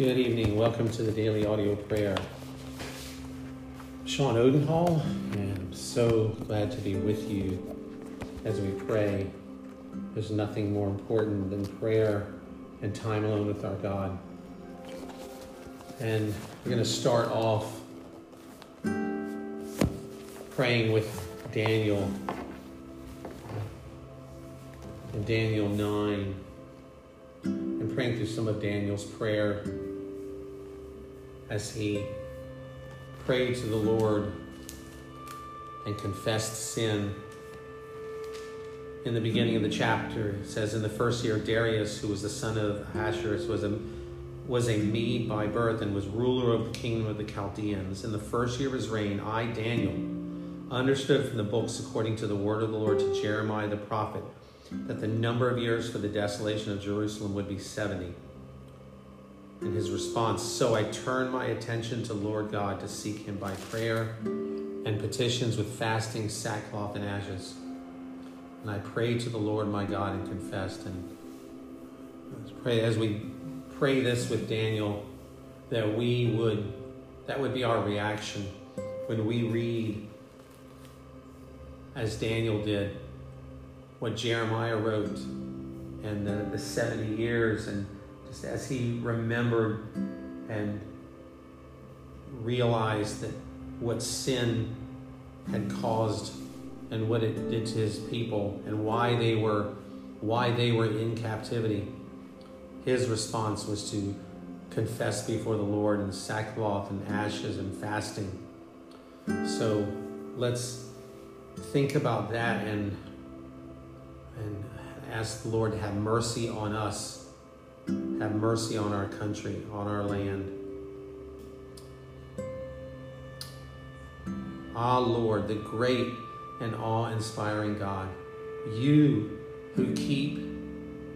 Good evening. Welcome to the daily audio prayer. Sean Odenhall, and I'm so glad to be with you as we pray. There's nothing more important than prayer and time alone with our God. And we're going to start off praying with Daniel in Daniel 9 and praying through some of Daniel's prayer as he prayed to the Lord and confessed sin. In the beginning of the chapter, it says, In the first year, Darius, who was the son of Ahasuerus, was a, was a Mede by birth and was ruler of the kingdom of the Chaldeans. In the first year of his reign, I, Daniel, understood from the books according to the word of the Lord to Jeremiah the prophet that the number of years for the desolation of Jerusalem would be 70. In his response, so I turn my attention to Lord God to seek him by prayer and petitions with fasting, sackcloth, and ashes. And I prayed to the Lord my God and confessed. And pray as we pray this with Daniel, that we would, that would be our reaction when we read, as Daniel did, what Jeremiah wrote and the, the 70 years, and just as he remembered and realized that what sin had caused and what it did to his people and why they were why they were in captivity his response was to confess before the lord in sackcloth and ashes and fasting. So let's think about that and and ask the Lord to have mercy on us, have mercy on our country, on our land. Ah, Lord, the great and awe inspiring God, you who keep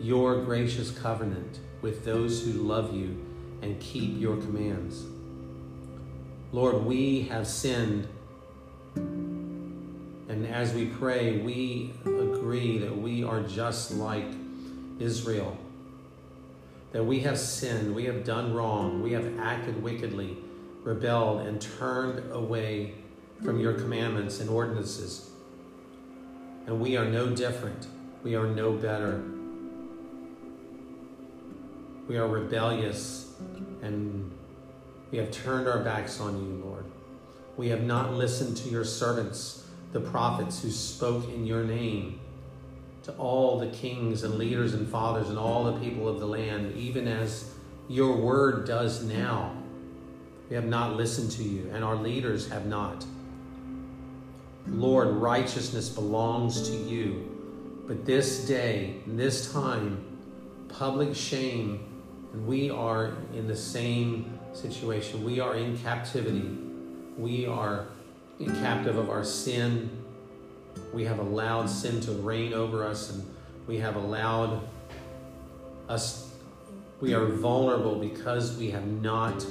your gracious covenant with those who love you and keep your commands. Lord, we have sinned and as we pray, we agree that we are just like Israel. That we have sinned, we have done wrong, we have acted wickedly, rebelled, and turned away from your commandments and ordinances. And we are no different. We are no better. We are rebellious and we have turned our backs on you, Lord. We have not listened to your servants the prophets who spoke in your name to all the kings and leaders and fathers and all the people of the land, even as your word does now. We have not listened to you, and our leaders have not. Lord, righteousness belongs to you. But this day, this time, public shame, and we are in the same situation. We are in captivity. We are in captive of our sin. We have allowed sin to reign over us, and we have allowed us, we are vulnerable because we have not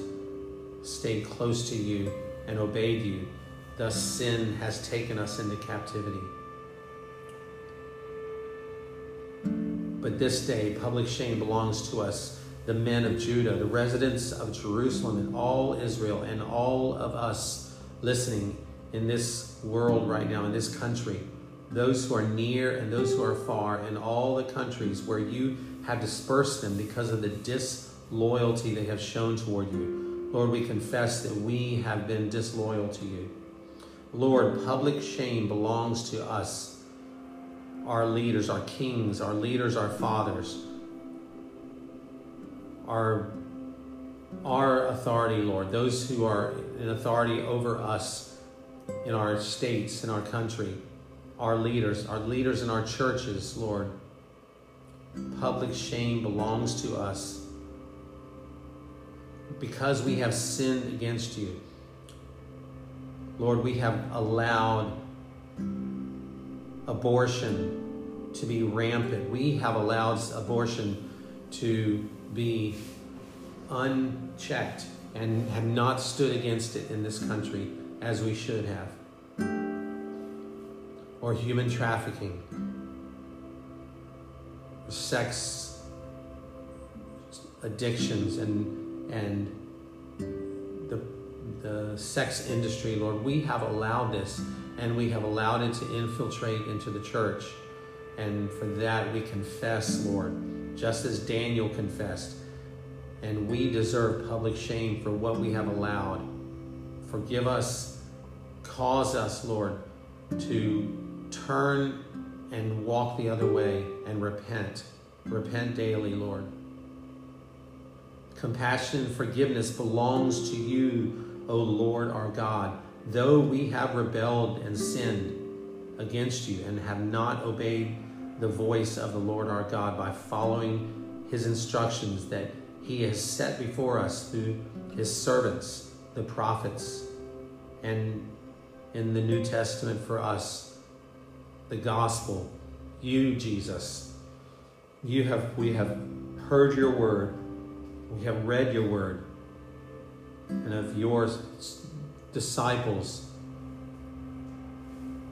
stayed close to you and obeyed you. Thus, sin has taken us into captivity. But this day, public shame belongs to us, the men of Judah, the residents of Jerusalem, and all Israel, and all of us listening in this world right now, in this country, those who are near and those who are far, in all the countries where you have dispersed them because of the disloyalty they have shown toward you. Lord, we confess that we have been disloyal to you. Lord, public shame belongs to us, our leaders, our kings, our leaders, our fathers, our, our authority, Lord, those who are in authority over us in our states, in our country, our leaders, our leaders in our churches, Lord. Public shame belongs to us because we have sinned against you. Lord, we have allowed abortion to be rampant. We have allowed abortion to be unchecked and have not stood against it in this country as we should have, or human trafficking, sex addictions, and and the, the sex industry, Lord. We have allowed this and we have allowed it to infiltrate into the church. And for that, we confess, Lord, just as Daniel confessed. And we deserve public shame for what we have allowed. Forgive us, cause us, Lord, to turn and walk the other way and repent. Repent daily, Lord. Compassion and forgiveness belongs to you, O Lord our God. Though we have rebelled and sinned against you and have not obeyed the voice of the Lord our God by following his instructions that he has set before us through his servants, the prophets, and in the New Testament for us, the gospel, you, Jesus. You have, we have heard your word, we have read your word, and of your disciples,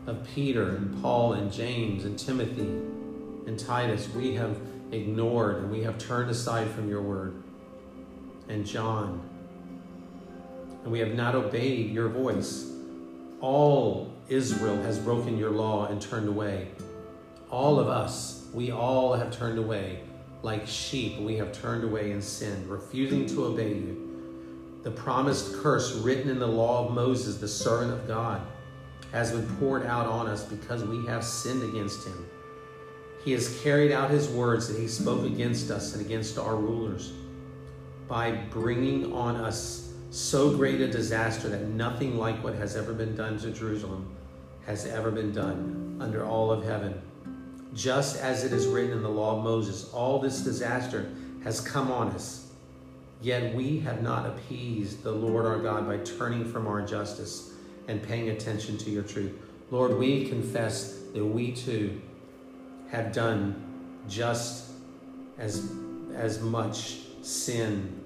of Peter and Paul and James and Timothy and Titus, we have ignored and we have turned aside from your word. And John, and we have not obeyed your voice. All Israel has broken your law and turned away. All of us, we all have turned away. Like sheep, we have turned away in sin, refusing to obey you. The promised curse written in the law of Moses, the servant of God, has been poured out on us because we have sinned against him. He has carried out his words that he spoke against us and against our rulers by bringing on us so great a disaster that nothing like what has ever been done to Jerusalem has ever been done under all of heaven. Just as it is written in the law of Moses, all this disaster has come on us. Yet we have not appeased the Lord our God by turning from our injustice and paying attention to your truth. Lord, we confess that we too have done just as, as much sin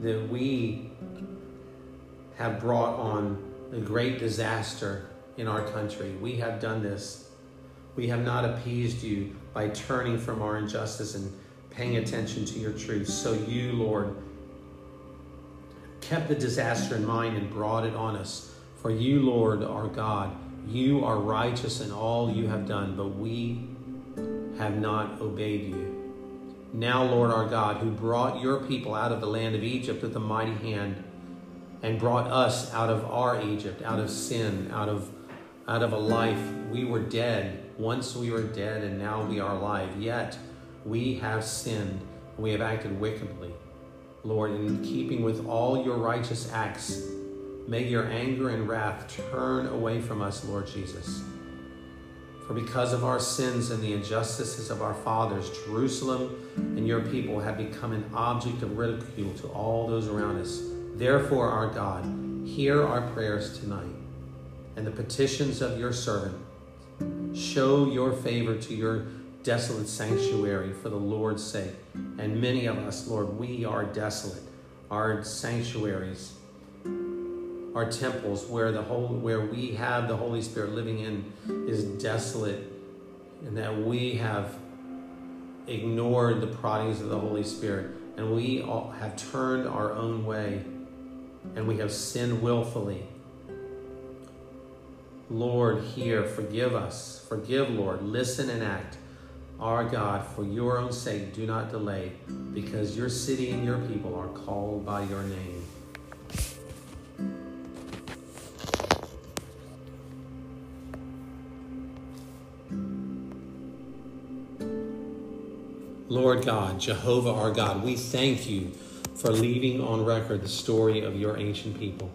that we have brought on a great disaster in our country. We have done this. We have not appeased you by turning from our injustice and paying attention to your truth. So you, Lord, kept the disaster in mind and brought it on us. For you, Lord, our God, you are righteous in all you have done, but we have not obeyed you. Now, Lord our God, who brought your people out of the land of Egypt with a mighty hand and brought us out of our Egypt, out of sin, out of, out of a life. We were dead. Once we were dead, and now we are alive. Yet we have sinned. We have acted wickedly. Lord, in keeping with all your righteous acts, may your anger and wrath turn away from us, Lord Jesus. For because of our sins and the injustices of our fathers, Jerusalem and your people have become an object of ridicule to all those around us. Therefore, our God, hear our prayers tonight and the petitions of your servant. Show your favor to your desolate sanctuary for the Lord's sake. And many of us, Lord, we are desolate. Our sanctuaries our temples where the whole where we have the Holy Spirit living in is desolate and that we have ignored the proddings of the Holy Spirit and we have turned our own way and we have sinned willfully. Lord, hear, forgive us. Forgive, Lord. Listen and act. Our God, for your own sake, do not delay, because your city and your people are called by your name. Lord God, Jehovah our God, we thank you for leaving on record the story of your ancient people.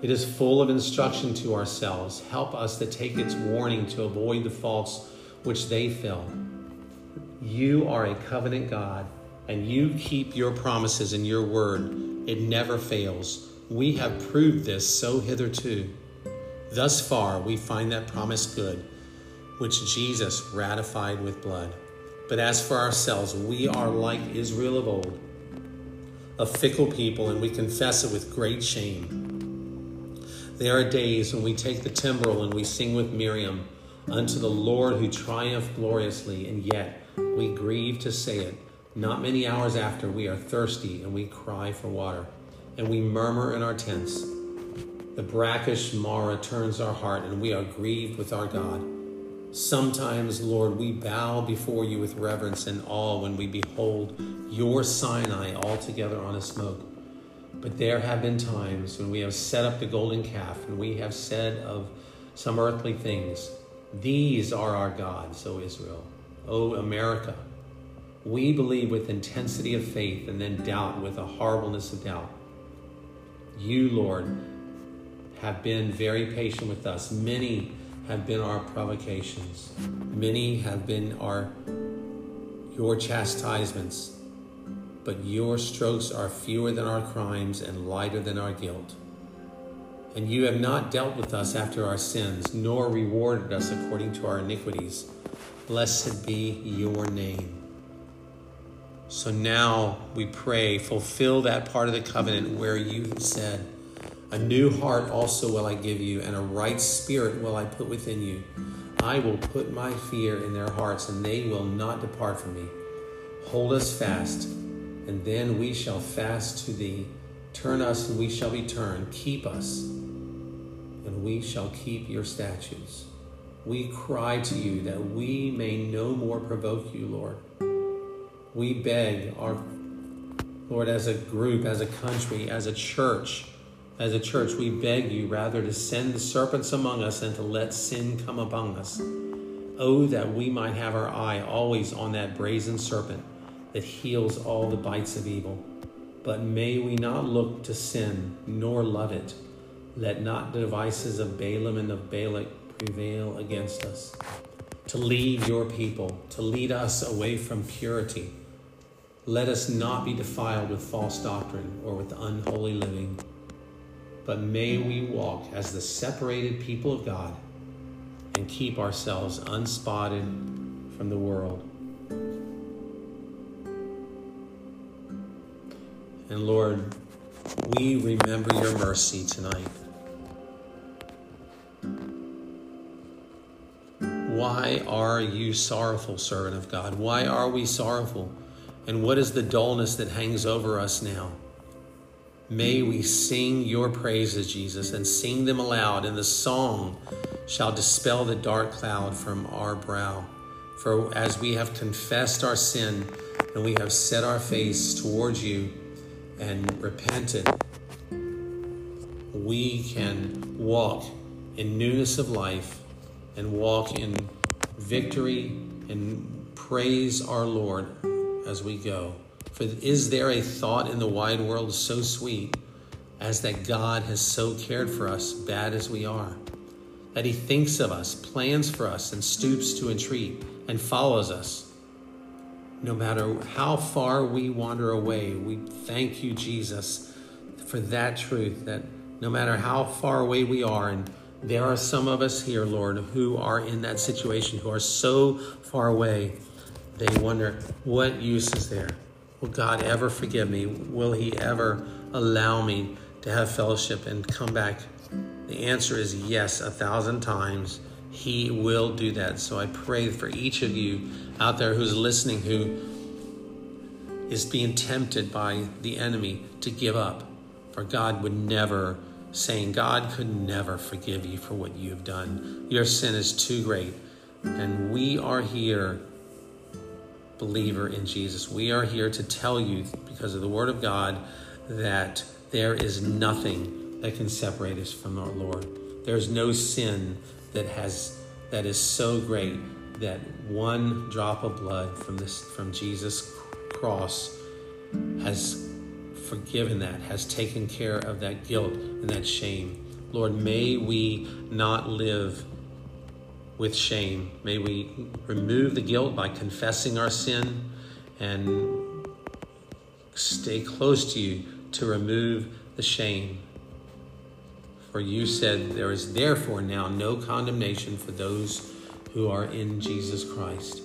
It is full of instruction to ourselves. Help us to take its warning to avoid the faults which they fell. You are a covenant God, and you keep your promises in your word. It never fails. We have proved this so hitherto. Thus far, we find that promise good, which Jesus ratified with blood. But as for ourselves, we are like Israel of old, a fickle people, and we confess it with great shame. There are days when we take the timbrel and we sing with Miriam unto the Lord who triumphed gloriously, and yet we grieve to say it, Not many hours after, we are thirsty and we cry for water, and we murmur in our tents. The brackish Marah turns our heart, and we are grieved with our God. Sometimes, Lord, we bow before you with reverence and awe when we behold your Sinai altogether on a smoke. But there have been times when we have set up the golden calf and we have said of some earthly things, These are our gods, O Israel, O America. We believe with intensity of faith and then doubt with a horribleness of doubt. You, Lord, have been very patient with us. Many have been our provocations. Many have been our your chastisements. But your strokes are fewer than our crimes and lighter than our guilt. And you have not dealt with us after our sins, nor rewarded us according to our iniquities. Blessed be your name. So now we pray, fulfill that part of the covenant where you have said, a new heart also will I give you, and a right spirit will I put within you. I will put my fear in their hearts, and they will not depart from me. Hold us fast, and then we shall fast to thee. Turn us, and we shall be turned. Keep us, and we shall keep your statutes. We cry to you that we may no more provoke you, Lord. We beg our Lord, as a group, as a country, as a church, as a church, we beg you rather to send the serpents among us than to let sin come among us. Oh, that we might have our eye always on that brazen serpent that heals all the bites of evil. But may we not look to sin nor love it. Let not the devices of Balaam and of Balak prevail against us. To lead your people, to lead us away from purity. Let us not be defiled with false doctrine or with unholy living but may we walk as the separated people of God and keep ourselves unspotted from the world. And Lord, we remember your mercy tonight. Why are you sorrowful, servant of God? Why are we sorrowful? And what is the dullness that hangs over us now? May we sing your praises, Jesus, and sing them aloud, and the song shall dispel the dark cloud from our brow. For as we have confessed our sin and we have set our face towards you and repented, we can walk in newness of life and walk in victory and praise our Lord as we go. For is there a thought in the wide world so sweet as that God has so cared for us, bad as we are? That he thinks of us, plans for us, and stoops to entreat and follows us. No matter how far we wander away, we thank you, Jesus, for that truth that no matter how far away we are, and there are some of us here, Lord, who are in that situation, who are so far away, they wonder, what use is there? Will God ever forgive me? Will He ever allow me to have fellowship and come back? The answer is yes, a thousand times. He will do that. So I pray for each of you out there who's listening, who is being tempted by the enemy to give up. For God would never, saying, God could never forgive you for what you have done. Your sin is too great. And we are here believer in Jesus. We are here to tell you, because of the Word of God, that there is nothing that can separate us from our Lord. There's no sin that has that is so great that one drop of blood from this from Jesus' cross has forgiven that, has taken care of that guilt and that shame. Lord, may we not live with shame. May we remove the guilt by confessing our sin and stay close to you to remove the shame. For you said, There is therefore now no condemnation for those who are in Jesus Christ.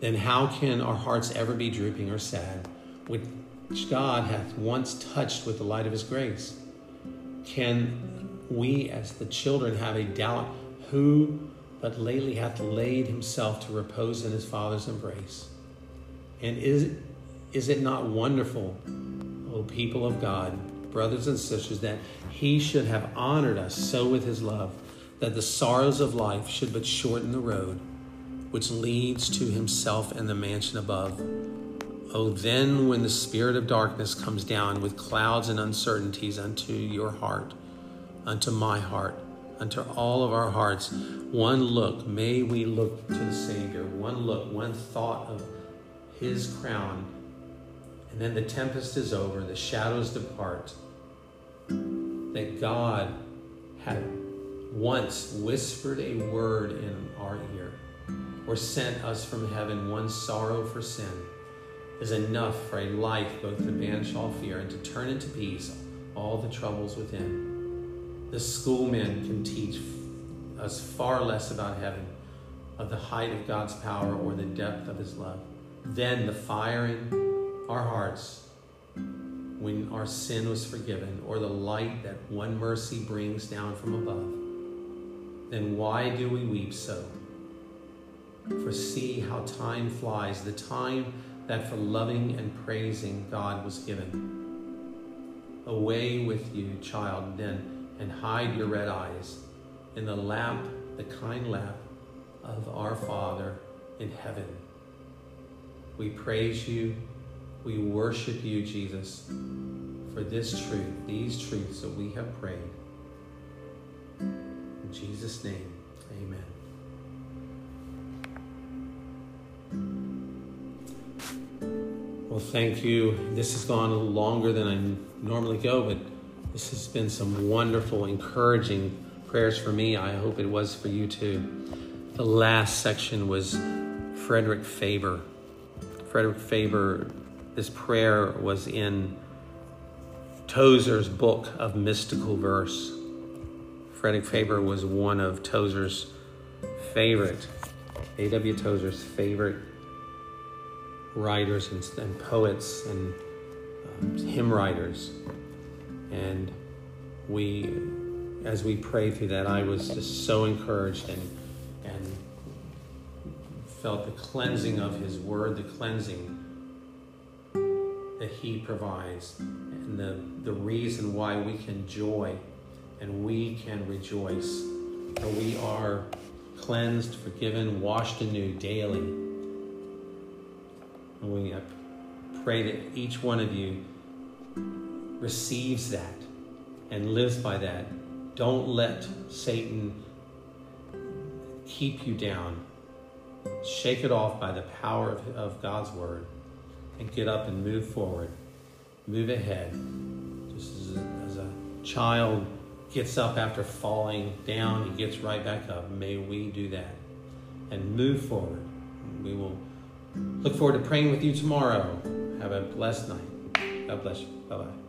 Then how can our hearts ever be drooping or sad, which God hath once touched with the light of his grace? Can we, as the children, have a doubt who but lately hath laid himself to repose in his Father's embrace. And is, is it not wonderful, O people of God, brothers and sisters, that He should have honored us so with His love, that the sorrows of life should but shorten the road which leads to Himself and the mansion above? Oh, then when the spirit of darkness comes down with clouds and uncertainties unto your heart, unto my heart, unto all of our hearts, one look, may we look to the Savior, one look, one thought of His crown, and then the tempest is over, the shadows depart. That God had once whispered a word in our ear or sent us from heaven one sorrow for sin is enough for a life both to banish all fear and to turn into peace all the troubles within. The schoolmen can teach us far less about heaven, of the height of God's power or the depth of his love. than the fire in our hearts when our sin was forgiven, or the light that one mercy brings down from above, then why do we weep so? For see how time flies, the time that for loving and praising God was given. Away with you, child, then, and hide your red eyes in the lap, the kind lap of our Father in heaven. We praise you, we worship you, Jesus, for this truth, these truths that we have prayed. In Jesus' name, amen. Well, thank you. This has gone a little longer than I normally go, but this has been some wonderful, encouraging prayers for me. I hope it was for you too. The last section was Frederick Faber. Frederick Faber, this prayer was in Tozer's book of mystical verse. Frederick Faber was one of Tozer's favorite, A.W. Tozer's favorite writers and, and poets and um, hymn writers. And we, as we prayed through that, I was just so encouraged and, and felt the cleansing of His Word, the cleansing that He provides, and the, the reason why we can joy and we can rejoice. For we are cleansed, forgiven, washed anew daily and we pray that each one of you receives that and lives by that. Don't let Satan keep you down. Shake it off by the power of, of God's word and get up and move forward. Move ahead. Just as a, as a child gets up after falling down, he gets right back up. May we do that and move forward. We will Look forward to praying with you tomorrow. Have a blessed night. God bless you. Bye bye.